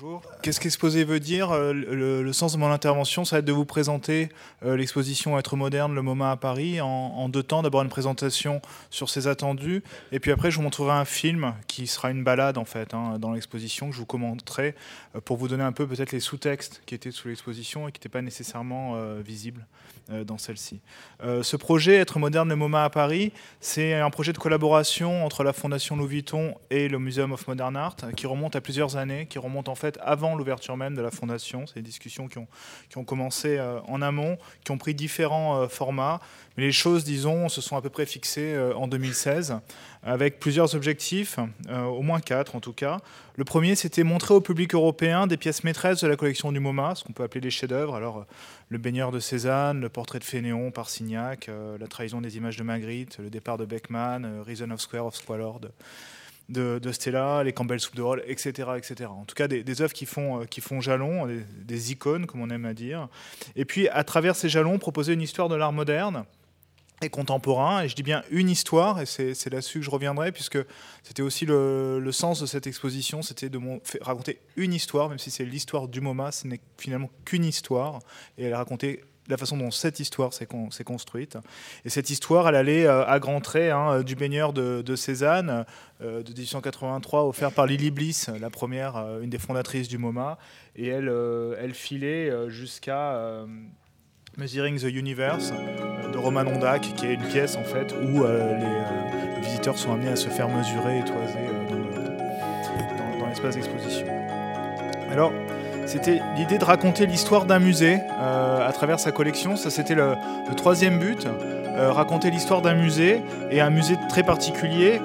Bonjour. Qu'est-ce qu'exposer veut dire euh, le, sens de mon intervention, ça va être de vous présenter euh, l'exposition Être moderne, le MoMA à Paris, en, deux temps. D'abord une présentation sur ses attendus, et puis après je vous montrerai un film qui sera une balade en fait hein, dans l'exposition que je vous commenterai euh, pour vous donner un peu peut-être les sous-textes qui étaient sous l'exposition et qui n'étaient pas nécessairement visibles dans celle-ci. ce projet Être moderne, le MoMA à Paris, c'est un projet de collaboration entre la Fondation Louis Vuitton et le Museum of Modern Art qui remonte à plusieurs années, qui remonte en fait avant l'ouverture même de la fondation. C'est des discussions qui ont, commencé euh, en amont, qui ont pris différents euh, formats. Mais les choses, disons, se sont à peu près fixées euh, en 2016 avec plusieurs objectifs, au moins quatre en tout cas. Le premier, c'était montrer au public européen des pièces maîtresses de la collection du MoMA, ce qu'on peut appeler les chefs-d'œuvre. Alors, le baigneur de Cézanne, le portrait de Fénéon par Signac, la trahison des images de Magritte, le départ de Beckman, Reason of Square of Squalord de, Stella, les Campbell Soup de Roll, etc., etc. En tout cas, des, œuvres qui font, euh, qui font jalon, des, icônes, comme on aime à dire. Et puis, à travers ces jalons, proposer une histoire de l'art moderne et contemporain. Et je dis bien une histoire, et c'est là-dessus que je reviendrai, puisque c'était aussi le, sens de cette exposition, c'était de raconter une histoire, même si c'est l'histoire du MoMA, ce n'est finalement qu'une histoire, et elle racontait la façon dont cette histoire s'est construite. Et cette histoire, elle allait euh, à grands traits hein, du baigneur de, Cézanne, euh, de 1883, offert par Lily Bliss, la première, euh, une des fondatrices du MoMA. Et elle, elle filait jusqu'à Measuring the Universe de Roman Ondak, qui est une pièce en fait où les, visiteurs sont amenés à se faire mesurer et toiser dans l'espace d'exposition. Alors, c'était l'idée de raconter l'histoire d'un musée euh, à travers sa collection. Ça, c'était le, troisième but, euh, raconter l'histoire d'un musée et un musée très particulier,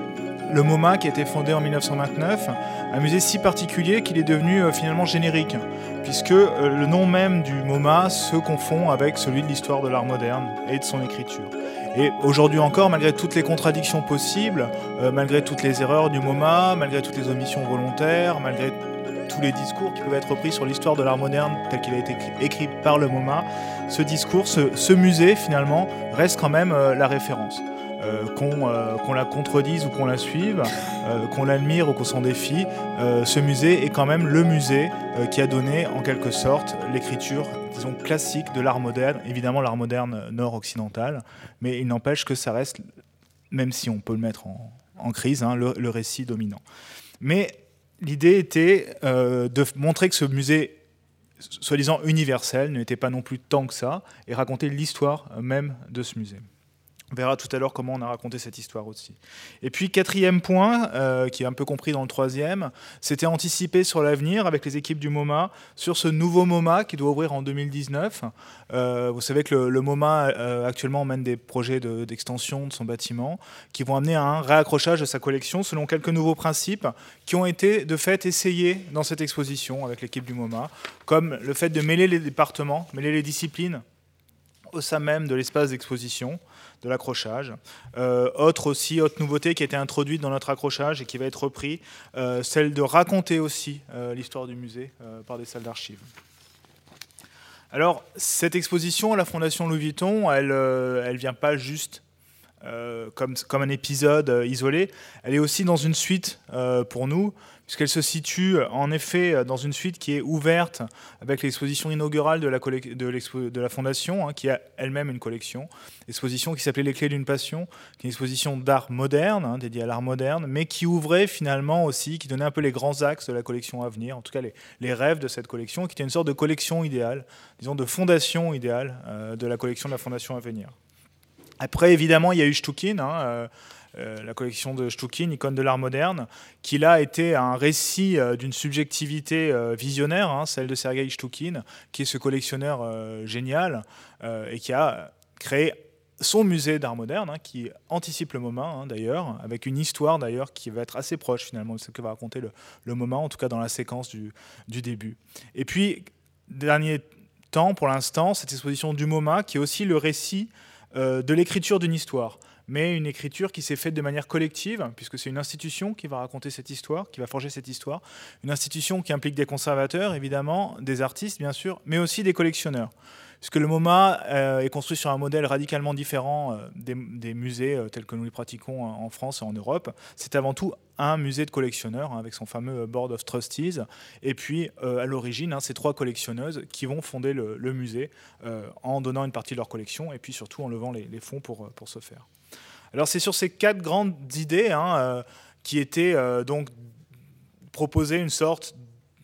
le MoMA qui a été fondé en 1929, un musée si particulier qu'il est devenu euh, finalement générique, puisque le nom même du MoMA se confond avec celui de l'histoire de l'art moderne et de son écriture. Et aujourd'hui encore, malgré toutes les contradictions possibles, malgré toutes les erreurs du MoMA, malgré toutes les omissions volontaires, malgré discours qui peuvent être pris sur l'histoire de l'art moderne tel qu'il a été écrit par le MoMA, ce discours, ce, musée finalement reste quand même euh, la référence. Euh, euh, qu'on la contredise ou qu'on la suive, qu'on l'admire ou qu'on s'en défie, ce musée est quand même le musée qui a donné en quelque sorte l'écriture, disons, classique de l'art moderne, évidemment l'art moderne nord-occidental, mais il n'empêche que ça reste, même si on peut le mettre en, crise, hein, le, le, récit dominant. Mais l'idée était euh, de montrer que ce musée soi-disant universel n'était pas non plus tant que ça, et raconter l'histoire même de ce musée. On verra tout à l'heure comment on a raconté cette histoire aussi. Et puis quatrième point, euh, qui est un peu compris dans le troisième, c'était anticiper sur l'avenir avec les équipes du MoMA sur ce nouveau MoMA qui doit ouvrir en 2019. Euh, vous savez que le, MoMA euh, actuellement mène des projets d'extension de, son bâtiment qui vont amener à un réaccrochage de sa collection selon quelques nouveaux principes qui ont été de fait essayés dans cette exposition avec l'équipe du MoMA, comme le fait de mêler les départements, mêler les disciplines au sein même de l'espace d'exposition de l'accrochage. Euh, autre aussi, autre nouveauté qui a été introduite dans notre accrochage et qui va être repris, euh, celle de raconter aussi euh, l'histoire du musée par des salles d'archives. Alors, cette exposition à la Fondation Louis Vuitton, elle ne vient pas juste comme, comme un épisode isolé, elle est aussi dans une suite pour nous, puisqu'elle se situe en effet dans une suite qui est ouverte avec l'exposition inaugurale de la, Fondation, hein, qui a elle-même une collection, exposition qui s'appelait Les clés d'une passion, qui est une exposition d'art moderne, hein, dédiée à l'art moderne, mais qui ouvrait finalement aussi, qui donnait un peu les grands axes de la collection à venir, en tout cas les, les rêves de cette collection, qui était une sorte de collection idéale, disons de fondation idéale euh, de la collection de la Fondation à venir. Après, évidemment, il y a eu Stukin, hein, euh, euh, la collection de Stukin, icône de l'art moderne, qui là était un récit euh, d'une subjectivité visionnaire, hein, celle de Sergei Stukin, qui est ce collectionneur génial et qui a créé son musée d'art moderne, hein, qui anticipe le moment d'ailleurs, avec une histoire d'ailleurs qui va être assez proche finalement de ce que va raconter le, moment, en tout cas dans la séquence du début. Et puis, dernier temps pour l'instant, cette exposition du MoMA, qui est aussi le récit de l'écriture d'une histoire mais une écriture qui s'est faite de manière collective, puisque c'est une institution qui va raconter cette histoire, qui va forger cette histoire, une institution qui implique des conservateurs, évidemment, des artistes, bien sûr, mais aussi des collectionneurs. Puisque le MoMA est construit sur un modèle radicalement différent des, musées tels que nous les pratiquons en France et en Europe. C'est avant tout un musée de collectionneurs hein, avec son fameux Board of Trustees. Et puis, à l'origine, hein, ces trois collectionneuses qui vont fonder le, musée en donnant une partie de leur collection et puis surtout en levant les, fonds pour, pour ce faire. Alors, c'est sur ces quatre grandes idées hein, qui étaient donc proposer une sorte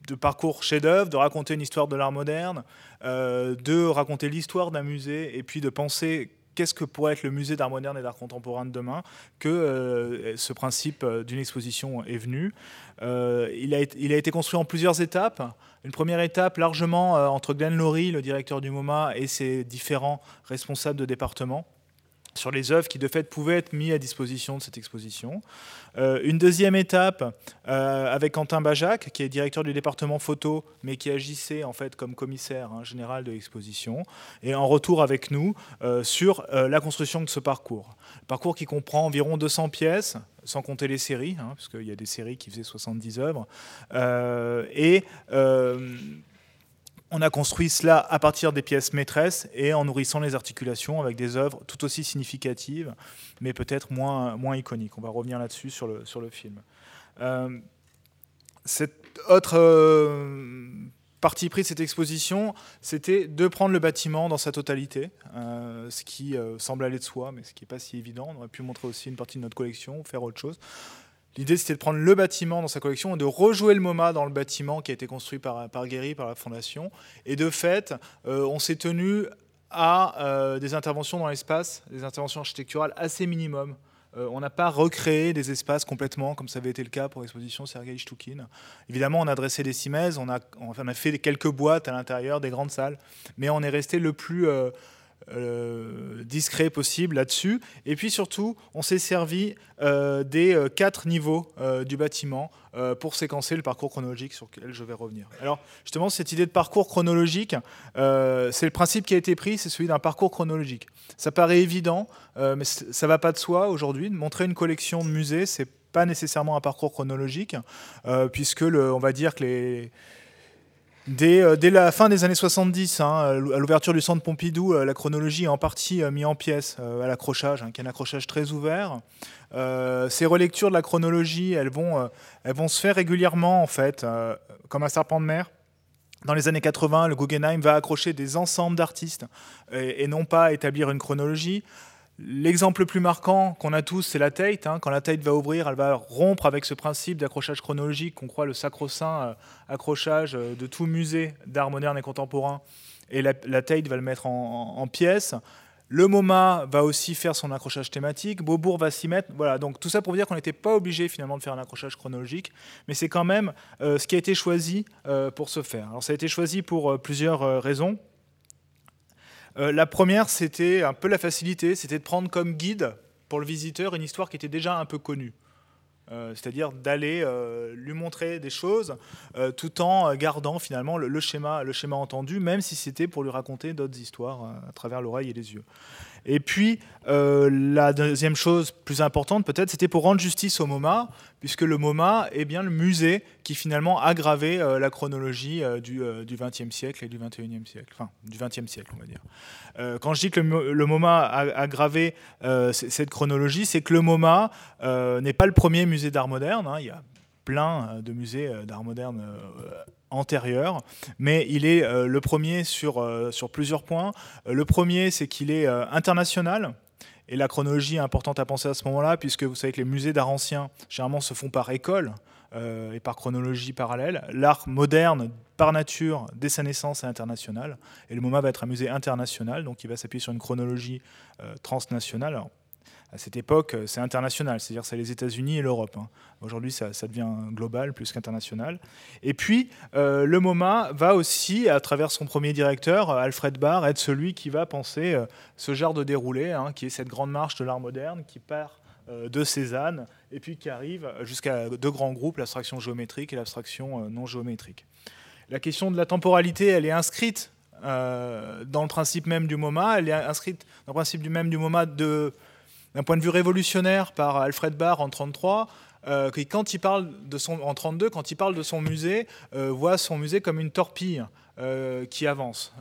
de parcours chef-d'œuvre, de raconter une histoire de l'art moderne, euh, de raconter l'histoire d'un musée et puis de penser qu'est-ce que pourrait être le musée d'art moderne et d'art contemporain de demain, que euh, ce principe euh, d'une exposition est venu. il, a, il, a, été construit en plusieurs étapes. Une première étape largement entre Glenn Laurie, le directeur du MoMA, et ses différents responsables de département sur les œuvres qui de fait pouvaient être mises à disposition de cette exposition. Euh, une deuxième étape euh, avec Quentin Bajac, qui est directeur du département photo, mais qui agissait en fait comme commissaire hein, général de l'exposition, et en retour avec nous euh, sur la construction de ce parcours. parcours qui comprend environ 200 pièces, sans compter les séries, hein, parce y a des séries qui faisaient 70 œuvres, et on a construit cela à partir des pièces maîtresses et en nourrissant les articulations avec des œuvres tout aussi significatives, mais peut-être moins, iconiques. On va revenir là-dessus sur le, film. Euh, cette autre euh, partie prise de cette exposition, c'était de prendre le bâtiment dans sa totalité, euh, ce qui semble aller de soi, mais ce qui n'est pas si évident. On aurait pu montrer aussi une partie de notre collection, faire autre chose. L'idée, c'était de prendre le bâtiment dans sa collection et de rejouer le MoMA dans le bâtiment qui a été construit par, par Guéry, par la Fondation. Et de fait, euh, on s'est tenu à euh, des interventions dans l'espace, des interventions architecturales assez minimum. Euh, on n'a pas recréé des espaces complètement, comme ça avait été le cas pour l'exposition Sergei Shtukin. Évidemment, on a dressé des cimaises, on a, on a fait quelques boîtes à l'intérieur, des grandes salles, mais on est resté le plus euh, discret possible là-dessus. Et puis surtout, on s'est servi euh, des euh, quatre niveaux du bâtiment pour séquencer le parcours chronologique sur lequel je vais revenir. Alors justement, cette idée de parcours chronologique, c'est le principe qui a été pris, c'est celui d'un parcours chronologique. Ça paraît évident, mais ça va pas de soi aujourd'hui. Montrer une collection de musées, c'est pas nécessairement un parcours chronologique, puisque on va dire que les euh, dès, la fin des années 70, hein, à l'ouverture du centre Pompidou, euh, la chronologie est en partie euh, mise en pièces à l'accrochage, hein, qui est un accrochage très ouvert. ces relectures de la chronologie, elles vont, se faire régulièrement, en fait, comme un serpent de mer. Dans les années 80, le Guggenheim va accrocher des ensembles d'artistes et, non pas établir une chronologie. L'exemple le plus marquant qu'on a tous, c'est la Tate. Hein. Quand la Tate va ouvrir, elle va rompre avec ce principe d'accrochage chronologique qu'on croit le sacro-saint euh, accrochage euh, de tout musée d'art moderne et contemporain. Et la, Tate va le mettre en, pièces. Le MoMA va aussi faire son accrochage thématique. Beaubourg va s'y mettre. Voilà, donc tout ça pour dire qu'on n'était pas obligé finalement de faire un accrochage chronologique, mais c'est quand même euh, ce qui a été choisi pour ce faire. Alors ça a été choisi pour plusieurs raisons. Euh, la première, c'était un peu la facilité, c'était de prendre comme guide pour le visiteur une histoire qui était déjà un peu connue. Euh, c'est-à-dire d'aller euh, lui montrer des choses tout en gardant finalement le, schéma, le schéma entendu, même si c'était pour lui raconter d'autres histoires à travers l'oreille et les yeux. Et puis, euh, la deuxième chose plus importante, peut-être, c'était pour rendre justice au MoMA, puisque le MoMA est bien le musée qui finalement a gravé euh, la chronologie euh, du XXe siècle et du XXIe siècle, enfin du XXe siècle, on va dire. quand je dis que le, MoMA a, gravé cette chronologie, c'est que le MoMA n'est pas le premier musée d'art moderne. Hein. il y a plein de musées d'art moderne antérieur, mais il est euh, le premier sur, euh, sur plusieurs points. Euh, le premier, c'est qu'il est international. Et la chronologie est importante à penser à ce moment-là, puisque vous savez que les musées d'art ancien, généralement, se font par école et par chronologie parallèle. L'art moderne, par nature, dès sa naissance, est international. Et le MoMA va être un musée international, donc il va s'appuyer sur une chronologie transnationale à cette époque, euh, c'est international, c'est-à-dire c'est les États-Unis et l'Europe. Hein. Aujourd'hui, ça, devient global plus qu'international. Et puis, euh, le MoMA va aussi, à travers son premier directeur, euh, Alfred Barr, être celui qui va penser ce genre de déroulé, hein, qui est cette grande marche de l'art moderne qui part de Cézanne et puis qui arrive jusqu'à deux grands groupes, l'abstraction géométrique et l'abstraction non géométrique. La question de la temporalité, elle est inscrite dans le principe même du MoMA, elle est inscrite dans le principe même du MoMA de d'un point de vue révolutionnaire par Alfred Barr en 1933, euh, qui, quand il parle de son, en 32, quand il parle de son musée, euh, voit son musée comme une torpille. Qui avance.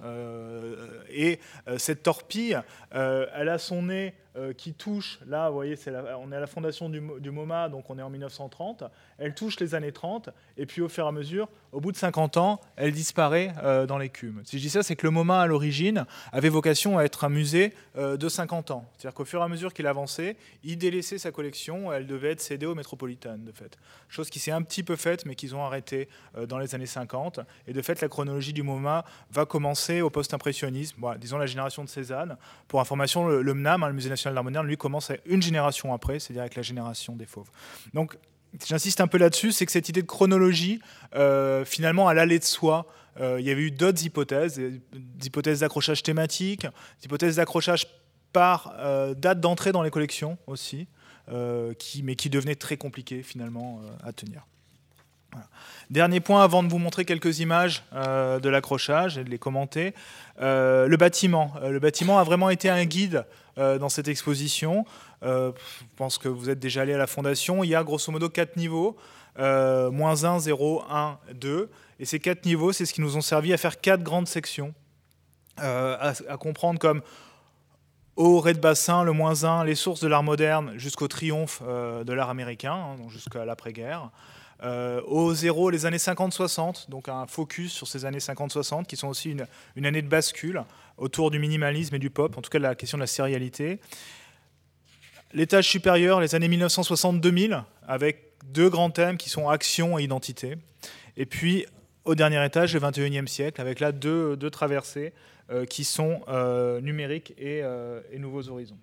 et cette torpille, elle a son nez qui touche, là, vous voyez, on est à la fondation du, MoMA, donc on est en 1930, elle touche les années 30, et puis au fur et à mesure, au bout de 50 ans, elle disparaît dans l'écume. Si je dis ça, c'est que le MoMA, à l'origine, avait vocation à être un musée de 50 ans. C'est-à-dire qu'au fur et à mesure qu'il avançait, il délaissait sa collection, elle devait être cédée au Metropolitan, de fait. Chose qui s'est un petit peu faite, mais qu'ils ont arrêté dans les années 50. Et de fait, la chronologie du MoMA va commencer au post-impressionnisme, disons la génération de Cézanne. Pour information, le, MNAM, hein, le Musée national d'art moderne, lui commence une génération après, c'est-à-dire avec la génération des fauves. Donc, j'insiste un peu là-dessus, c'est que cette idée de chronologie, euh, finalement, elle allait de soi. Euh, il y avait eu d'autres hypothèses, des hypothèses d'accrochage thématique, des hypothèses d'accrochage par euh, date d'entrée dans les collections aussi, mais qui devenaient très compliquées finalement à tenir. Dernier point avant de vous montrer quelques images euh, de l'accrochage et de les commenter. Euh, le bâtiment. Euh, le bâtiment a vraiment été un guide dans cette exposition. je pense que vous êtes déjà allé à la fondation. Il y a grosso modo quatre niveaux. moins 1, 0, 1, 2. Et ces quatre niveaux, c'est ce qui nous ont servi à faire quatre grandes sections. À, comprendre comme au rez-de-bassin, le moins 1, les sources de l'art moderne jusqu'au triomphe de l'art américain, hein, jusqu'à l'après-guerre. Euh, au zéro, les années 50-60, donc un focus sur ces années 50-60, qui sont aussi une, année de bascule autour du minimalisme et du pop, en tout cas la question de la sérialité. L'étage supérieur, les années 1960-2000, avec deux grands thèmes qui sont action et identité. Et puis, au dernier étage, le 21e siècle, avec là deux, traversées euh, qui sont euh, numériques et, et nouveaux horizons.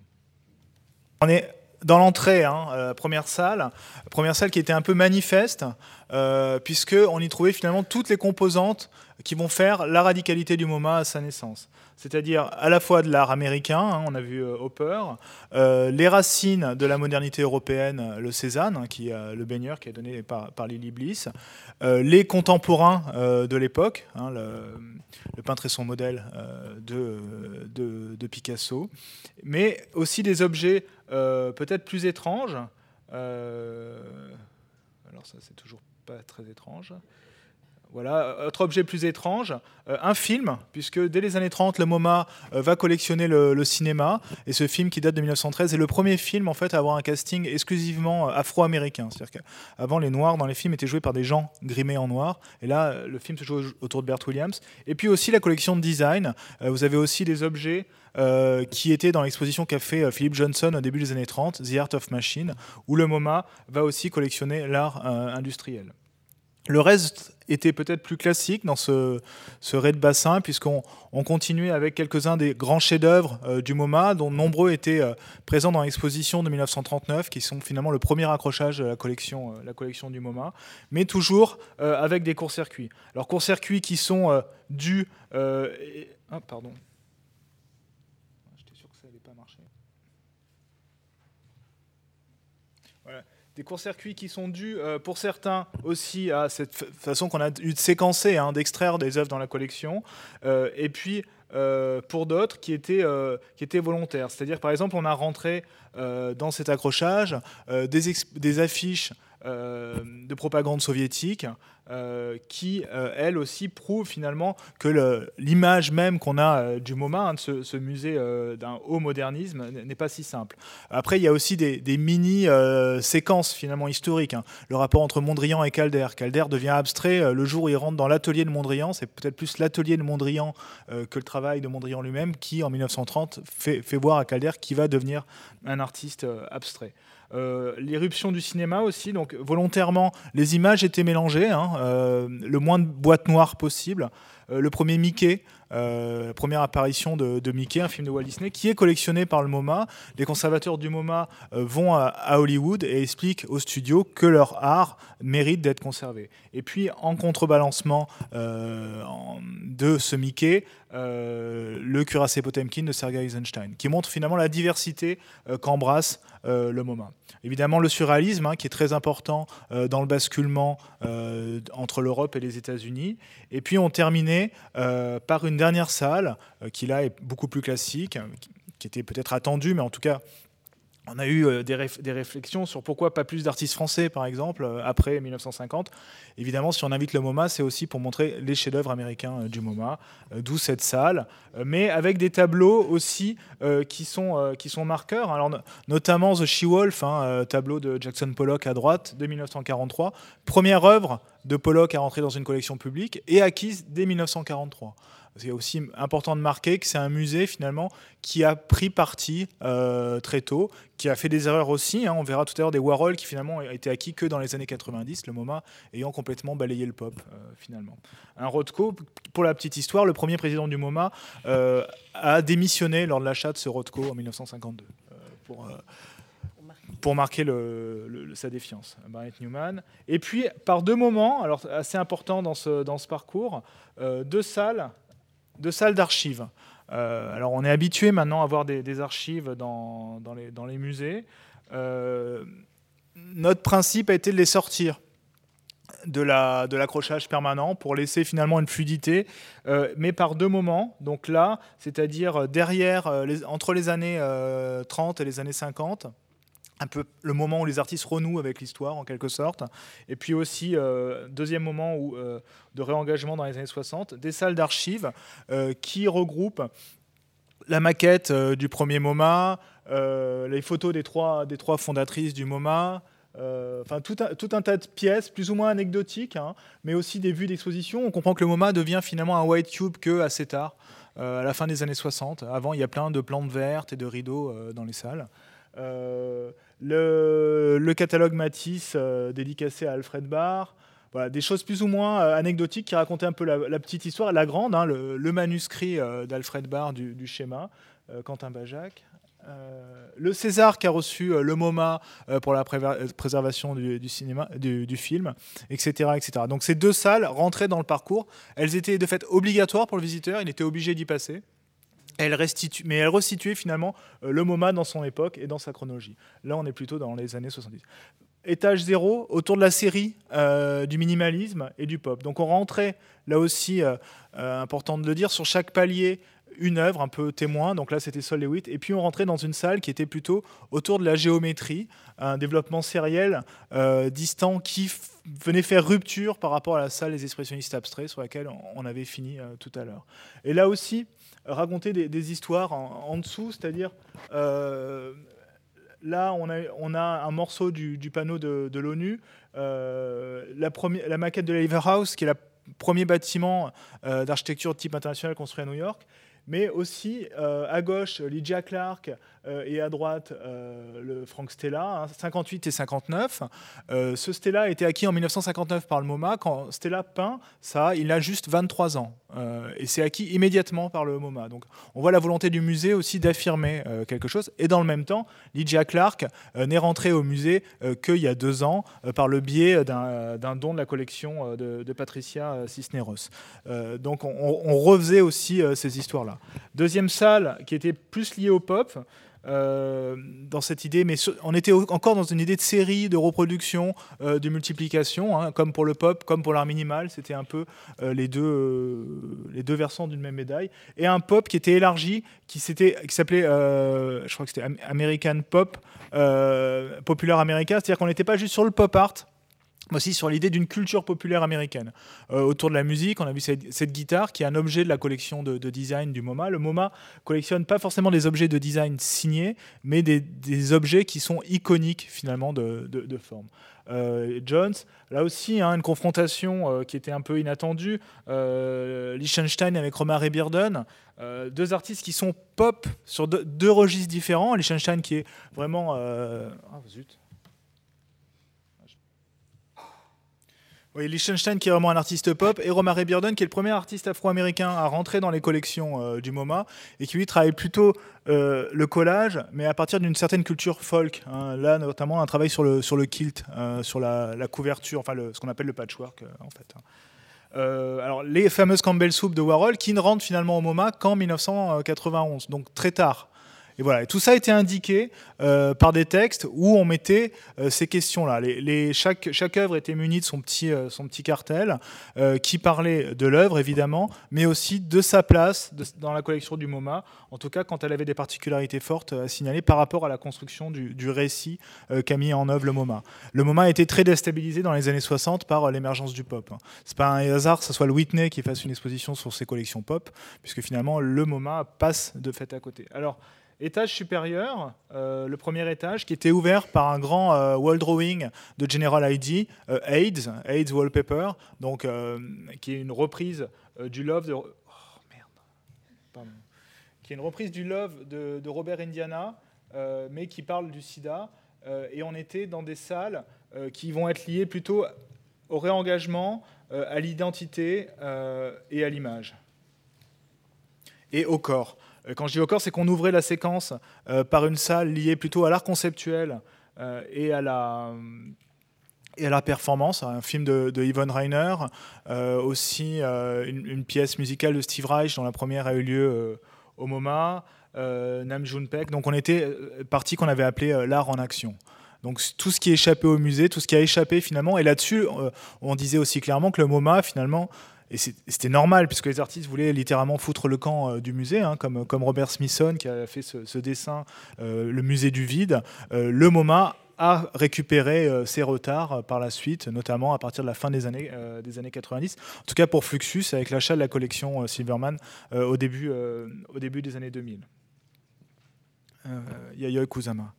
On est dans l'entrée, hein, euh, première salle, première salle qui était un peu manifeste, euh, puisqu'on y trouvait finalement toutes les composantes qui vont faire la radicalité du MoMA à sa naissance. C'est-à-dire à la fois de l'art américain, hein, on a vu euh, Hopper, euh, les racines de la modernité européenne, le Cézanne, hein, qui, le baigneur qui est donné par, par Lily Bliss, les contemporains de l'époque, le, peintre et son modèle de, de, Picasso, mais aussi des objets peut-être plus étranges. alors ça c'est toujours pas très étrange. Voilà, autre objet plus étrange, euh, un film, puisque dès les années 30, le MoMA euh, va collectionner le, cinéma, et ce film qui date de 1913 est le premier film en fait à avoir un casting exclusivement euh, afro-américain. C'est-à-dire qu'avant, les noirs dans les films étaient joués par des gens grimés en noir, et là, le film se joue autour de Bert Williams. Et puis aussi la collection de design, vous avez aussi des objets qui étaient dans l'exposition qu'a fait Philip Johnson au début des années 30, The Art of Machine, où le MoMA va aussi collectionner l'art industriel. Le reste était peut-être plus classique dans ce, ce raid bassin, puisqu'on on continuait avec quelques-uns des grands chefs-d'œuvre euh, du MoMA, dont nombreux étaient euh, présents dans l'exposition de 1939, qui sont finalement le premier accrochage de la collection, euh, la collection du MoMA, mais toujours avec des courts-circuits. Alors, courts-circuits qui sont dus. Ah, pardon. Des courts-circuits qui sont dus euh, pour certains aussi à cette façon qu'on a eu de séquencer, hein, d'extraire des œuvres dans la collection, euh, et puis euh, pour d'autres qui étaient, volontaires. C'est-à-dire, par exemple, on a rentré dans cet accrochage des, affiches de propagande soviétique euh, qui, euh, elle aussi, prouve finalement que l'image même qu'on a euh, du MoMA, hein, de ce, musée d'un haut modernisme, n'est pas si simple. Après, il y a aussi des, mini-séquences finalement historiques. Hein. Le rapport entre Mondrian et Calder. Calder devient abstrait le jour où il rentre dans l'atelier de Mondrian. C'est peut-être plus l'atelier de Mondrian que le travail de Mondrian lui-même qui, en 1930, fait, fait voir à Calder qui va devenir un artiste abstrait. Euh, l'éruption du cinéma aussi, donc volontairement, les images étaient mélangées, hein, euh, le moins de boîtes noires possible. Euh, le premier Mickey, la première apparition de, Mickey, un film de Walt Disney, qui est collectionné par le MoMA. Les conservateurs du MoMA vont à, Hollywood et expliquent au studio que leur art mérite d'être conservé. Et puis, en contrebalancement de ce Mickey, le cuirassé Potemkin de Sergei Eisenstein, qui montre finalement la diversité qu'embrasse euh, le MoMA. Évidemment, le surréalisme, hein, qui est très important euh, dans le basculement euh, entre l'Europe et les États-Unis. Et puis, on terminait par une dernière salle, qui là est beaucoup plus classique, qui était peut-être attendue, mais en tout cas on a eu des, réflexions sur pourquoi pas plus d'artistes français, par exemple, après 1950. Évidemment, si on invite le MoMA, c'est aussi pour montrer les chefs-d'œuvre américains du MoMA, d'où cette salle, mais avec des tableaux aussi qui, sont, qui sont marqueurs. Alors, notamment The She-Wolf, hein, tableau de Jackson Pollock à droite, de 1943, première œuvre de Pollock à rentrer dans une collection publique et acquise dès 1943. C'est aussi important de marquer que c'est un musée finalement qui a pris parti euh, très tôt, qui a fait des erreurs aussi. Hein. on verra tout à l'heure des Warhol qui finalement a été acquis que dans les années 90, le MoMA ayant complètement balayé le pop euh, finalement. Un Rothko, pour la petite histoire, le premier président du MoMA euh, a démissionné lors de l'achat de ce Rothko en 1952 pour pour marquer sa défiance, Barrett Newman. Et puis, par deux moments, alors assez important dans ce, dans ce parcours, deux salles deux salles d'archives. Euh, alors, on est habitué maintenant à voir des, archives dans, les, musées. Euh, notre principe a été de les sortir de l'accrochage la, de permanent pour laisser finalement une fluidité, mais par deux moments. Donc là, c'est-à-dire derrière, entre les années 30 et les années 50, un peu le moment où les artistes renouent avec l'histoire en quelque sorte, et puis aussi euh, deuxième moment euh, de réengagement dans les années 60, des salles d'archives euh, qui regroupent la maquette du premier MoMA, les photos des trois, fondatrices du MoMA, enfin tout un, tas de pièces plus ou moins anecdotiques, hein, mais aussi des vues d'exposition. On comprend que le MoMA devient finalement un white tube que assez tard, à la fin des années 60. Avant, il y a plein de plantes vertes et de rideaux dans les salles. Euh, le, catalogue Matisse euh, dédicacé à Alfred Barr. Voilà, des choses plus ou moins euh, anecdotiques qui racontaient un peu la, petite histoire, la grande, hein, le, manuscrit d'Alfred Barr du, schéma, Quentin Bajac. le César qui a reçu le MoMA pour la préservation du, cinéma, du, film, etc., etc. Donc ces deux salles rentraient dans le parcours. Elles étaient de fait obligatoires pour le visiteur. Il était obligé d'y passer elle restitue, mais elle restituait finalement euh, le MoMA dans son époque et dans sa chronologie. Là, on est plutôt dans les années 70. Étage zéro, autour de la série euh, du minimalisme et du pop. Donc on rentrait, là aussi, euh, important de le dire, sur chaque palier, une œuvre un peu témoin. Donc là, c'était Sol Lewitt. Et puis on rentrait dans une salle qui était plutôt autour de la géométrie, un développement sériel distant qui venait faire rupture par rapport à la salle des expressionnistes abstraits sur laquelle on avait fini tout à l'heure. Et là aussi, raconter des, histoires en, dessous, c'est-à-dire euh, là on a, on a, un morceau du, panneau de, l'ONU, euh, la, la, maquette de la House, qui est le premier bâtiment euh, d'architecture de type international construit à New York, mais aussi à gauche Lydia Clark et à droite le Frank Stella, 58 hein, et 59. ce Stella a été acquis en 1959 par le MoMA. Quand Stella peint ça, il a juste 23 ans. Euh, et c'est acquis immédiatement par le MoMA. Donc on voit la volonté du musée aussi d'affirmer euh, quelque chose. Et dans le même temps, Lydia Clark euh, n'est rentrée au musée qu'il y a deux ans par le biais d'un don de la collection de, Patricia Cisneros. donc on, on, refaisait aussi ces histoires-là. Deuxième salle qui était plus liée au pop. Euh, dans cette idée, mais on était encore dans une idée de série, de reproduction, euh, de multiplication, hein, comme pour le pop, comme pour l'art minimal, c'était un peu euh, les, deux, les deux versants d'une même médaille. Et un pop qui était élargi, qui s'appelait, je crois que c'était American Pop, populaire américain, c'est-à-dire qu'on n'était pas juste sur le pop art, aussi sur l'idée d'une culture populaire américaine. Euh, autour de la musique, on a vu cette, guitare qui est un objet de la collection de, design du MoMA. Le MoMA collectionne pas forcément des objets de design signés, mais des, objets qui sont iconiques finalement de, forme. Euh, Jones, là aussi, hein, une confrontation euh, qui était un peu inattendue. Liechtenstein avec Romare Bearden, deux artistes qui sont pop sur deux, registres différents. Liechtenstein qui est vraiment... Ah, zut Oui, Liechtenstein qui est vraiment un artiste pop et Romare Bearden qui est le premier artiste afro-américain à rentrer dans les collections euh, du MoMA et qui lui travaille plutôt euh, le collage mais à partir d'une certaine culture folk. Hein. Là notamment un travail sur le, sur le kilt, euh, sur la, couverture, enfin ce qu'on appelle le patchwork en fait. Hein. alors les fameuses Campbell Soup de Warhol qui ne rentrent finalement au MoMA qu'en 1991, donc très tard. Et voilà, tout ça a été indiqué euh, par des textes où on mettait euh, ces questions-là. Chaque, œuvre était munie de son petit, euh, cartel qui parlait de l'œuvre, évidemment, mais aussi de sa place dans la collection du MoMA, en tout cas quand elle avait des particularités fortes à signaler par rapport à la construction du, du récit qu'a mis en œuvre le MoMA. Le MoMA a été très déstabilisé dans les années 60 par l'émergence du pop. Hein. C'est pas un hasard que ce soit le Whitney qui fasse une exposition sur ses collections pop, puisque finalement le MoMA passe de fait à côté. Alors, étage supérieur, euh, le premier étage, qui était ouvert par un grand euh, wall drawing de General ID, euh, AIDS, AIDS Wallpaper, donc, qui est une reprise du Love. Oh. Qui est une reprise du Love de Robert Indiana, mais qui parle du sida. et on était dans des salles qui vont être liées plutôt au réengagement, à l'identité et à l'image. Et au corps. Euh, quand je dis au corps, c'est qu'on ouvrait la séquence euh, par une salle liée plutôt à l'art conceptuel euh, et à la et à la performance, un film de, de Yvonne Reiner, aussi une, pièce musicale de Steve Reich dont la première a eu lieu au MoMA, Nam June Paik. Donc on était parti qu'on avait appelé l'art en action. Donc tout ce qui échappait au musée, tout ce qui a échappé finalement, et là-dessus on disait aussi clairement que le MoMA finalement et c'était normal, puisque les artistes voulaient littéralement foutre le camp euh, du musée, hein, comme, Robert Smithson qui a fait ce, dessin, euh, le musée du vide. Euh, le MoMA a récupéré ses retards par la suite, notamment à partir de la fin des années, des années 90. En tout cas pour Fluxus, avec l'achat de la collection Silverman au, début, au début des annes 2000. Yayoi Kusama.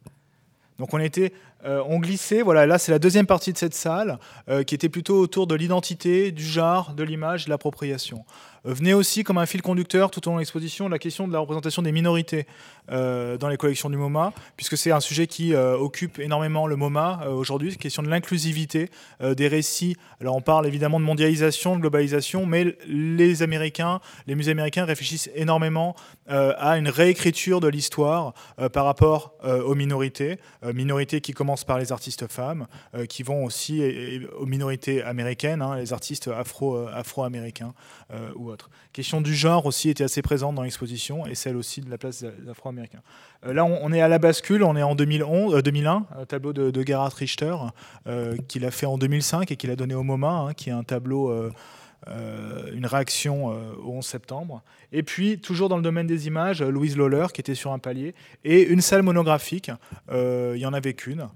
Donc on était, on glissait. Voilà, là c'est la deuxième partie de cette salle qui était plutôt autour de l'identité, du genre, de l'image, de l'appropriation. Euh, venait aussi comme un fil conducteur tout au long de l'exposition la question de la représentation des minorités euh, dans les collections du MoMA, puisque c'est un sujet qui euh, occupe énormément le MoMA aujourd'hui, la question de l'inclusivité des récits. Alors on parle évidemment de mondialisation, de globalisation, mais les Américains, les musées américains réfléchissent énormément à une réécriture de l'histoire par rapport aux minorités, minorités qui commencent par les artistes femmes, qui vont aussi aux minorités américaines, hein, les artistes afro, afro-américains Question du genre aussi était assez présente dans l'exposition et celle aussi de la place des Afro-Américains. Euh, là, on, est à la bascule, on est en 2011, 2001, un tableau de, Gerhard Richter euh, qu'il a fait en 2005 et qu'il a donné au MoMA, hein, qui est un tableau. Euh, une réaction au 11 septembre. Et puis, toujours dans le domaine des images, Louise Lawler, qui était sur un palier, et une salle monographique, il y en avait qu'une,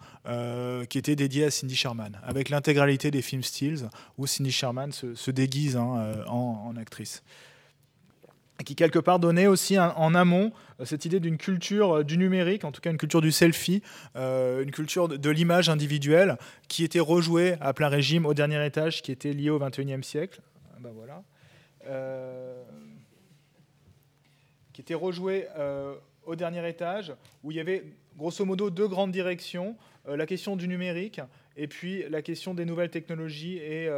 qui était dédiée à Cindy Sherman, avec l'intégralité des films Stills, où Cindy Sherman se, déguise hein, en, actrice qui quelque part donnait aussi en amont euh, cette idée d'une culture euh, du numérique, en tout cas une culture du selfie, euh, une culture de, l'image individuelle, qui était rejouée à plein régime au dernier étage, qui était lié au XXIe siècle. Ben voilà. qui était rejouée au dernier étage, où il y avait grosso modo deux grandes directions, la question du numérique et puis la question des nouvelles technologies et,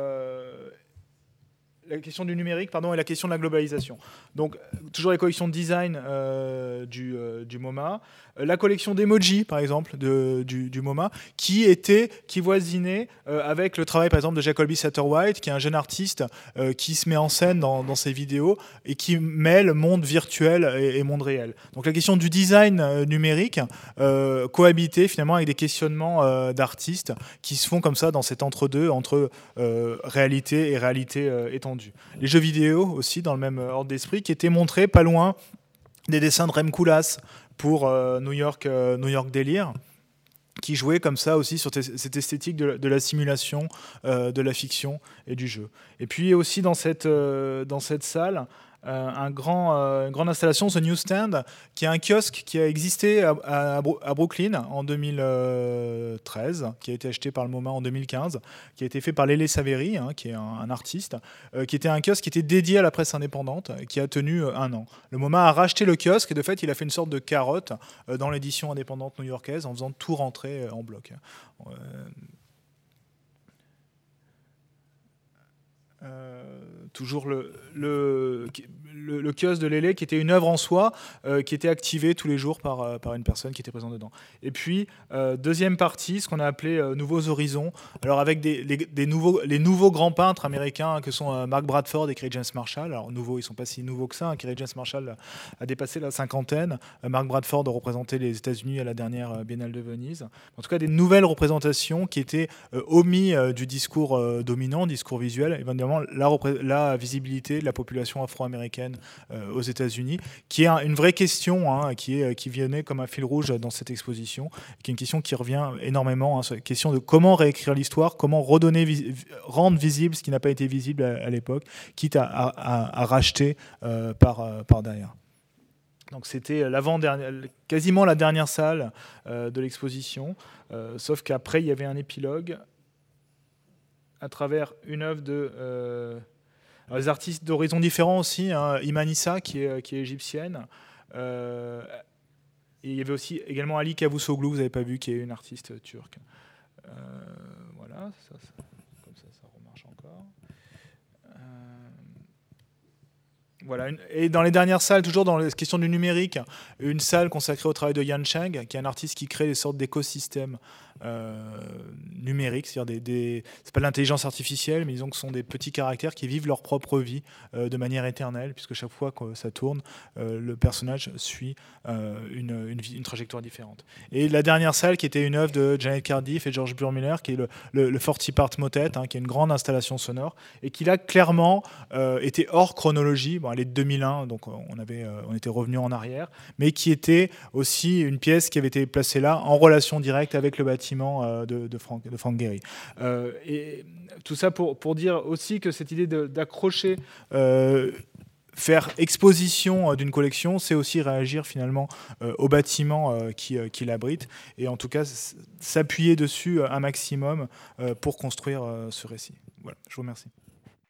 la question du numérique pardon, et la question de la globalisation. Donc, toujours les collections de design euh, du, euh, du, MoMA. Euh, la collection d'emoji, par exemple, de, du, du, MoMA, qui était, qui voisinait avec le travail, par exemple, de Jacoby Satterwhite, qui est un jeune artiste qui se met en scène dans, dans, ses vidéos et qui mêle monde virtuel et, monde réel. Donc, la question du design numérique cohabitait finalement avec des questionnements d'artistes qui se font comme ça dans cet entre-deux, entre, réalité et réalité étendue. Les jeux vidéo aussi, dans le même ordre d'esprit, qui étaient montrés pas loin des dessins de Rem Koolhaas pour euh, New, York, euh, New York Délire qui jouait comme ça aussi sur cette esthétique de, la simulation, euh, de la fiction et du jeu. Et puis aussi dans cette, dans cette salle, euh, un grand, euh, une grande installation, The Newsstand, qui est un kiosque qui a existé à, Brooklyn en 2013, qui a été acheté par le MoMA en 2015, qui a été fait par Lele Saveri, hein, qui est un, artiste, euh, qui était un kiosque qui était dédié à la presse indépendante, qui a tenu un an. Le MoMA a racheté le kiosque et de fait, il a fait une sorte de carotte dans l'édition indépendante new-yorkaise en faisant tout rentrer en bloc. Toujours le, le, kiosque de Lélé, qui était une œuvre en soi, qui était activée tous les jours par, par une personne qui était présente dedans. Et puis, deuxième partie, ce qu'on a appelé Nouveaux Horizons, alors avec des, les, nouveaux, les nouveaux grands peintres américains que sont Mark Bradford et Kerry James Marshall. Alors, nouveaux, ils sont pas si nouveaux que ça. Hein. James Marshall a dépassé la cinquantaine. Mark Bradford a représenté les États-Unis à la dernière Biennale de Venise. En tout cas, des nouvelles représentations qui étaient omis du discours dominant, discours visuel, évidemment la visibilité de la population afro-américaine euh, aux États-Unis, qui est une vraie question, hein, qui, est, qui venait comme un fil rouge dans cette exposition, qui est une question qui revient énormément, hein, question de comment réécrire l'histoire, comment redonner, rendre visible ce qui n'a pas été visible à, l'époque, quitte à, racheter euh, par, euh, par derrière. Donc c'était quasiment la dernière salle de l'exposition, sauf qu'après il y avait un épilogue à travers une œuvre de euh, des artistes d'horizons différents aussi. Hein, Imanissa qui est, égyptienne. Euh, et il y avait aussi également Ali Cavusoglu, vous n'avez pas vu, qui est une artiste turque. Euh, voilà, comme ça, ça remarche encore. Et dans les dernières salles, toujours dans les questions du numérique, une salle consacrée au travail de Yan Cheng, qui est un artiste qui crée des sortes d'écosystèmes numériques, c'est-à-dire des, c'est pas de l'intelligence artificielle, mais disons que ce sont des petits caractères qui vivent leur propre vie euh, de manière éternelle, puisque chaque fois que ça tourne, euh, le personnage suit une, une, trajectoire différente. Et la dernière salle, qui était une œuvre de Janet Cardiff et George Burmiller, qui est le, le, 40 Part Motet, hein, qui est une grande installation sonore, et qui là clairement était hors chronologie. Bon, elle est de 2001, donc on, avait, on était revenu en arrière, mais qui était aussi une pièce qui avait été placée là en relation directe avec le bâtiment euh, de, de, Frank, de. Euh, et tout ça pour, pour dire aussi que cette idée d'accrocher euh, faire exposition d'une collection, c'est aussi réagir finalement au bâtiment qui, qui l'abrite et en tout cas s'appuyer dessus un maximum pour construire ce récit. Voilà, je vous remercie.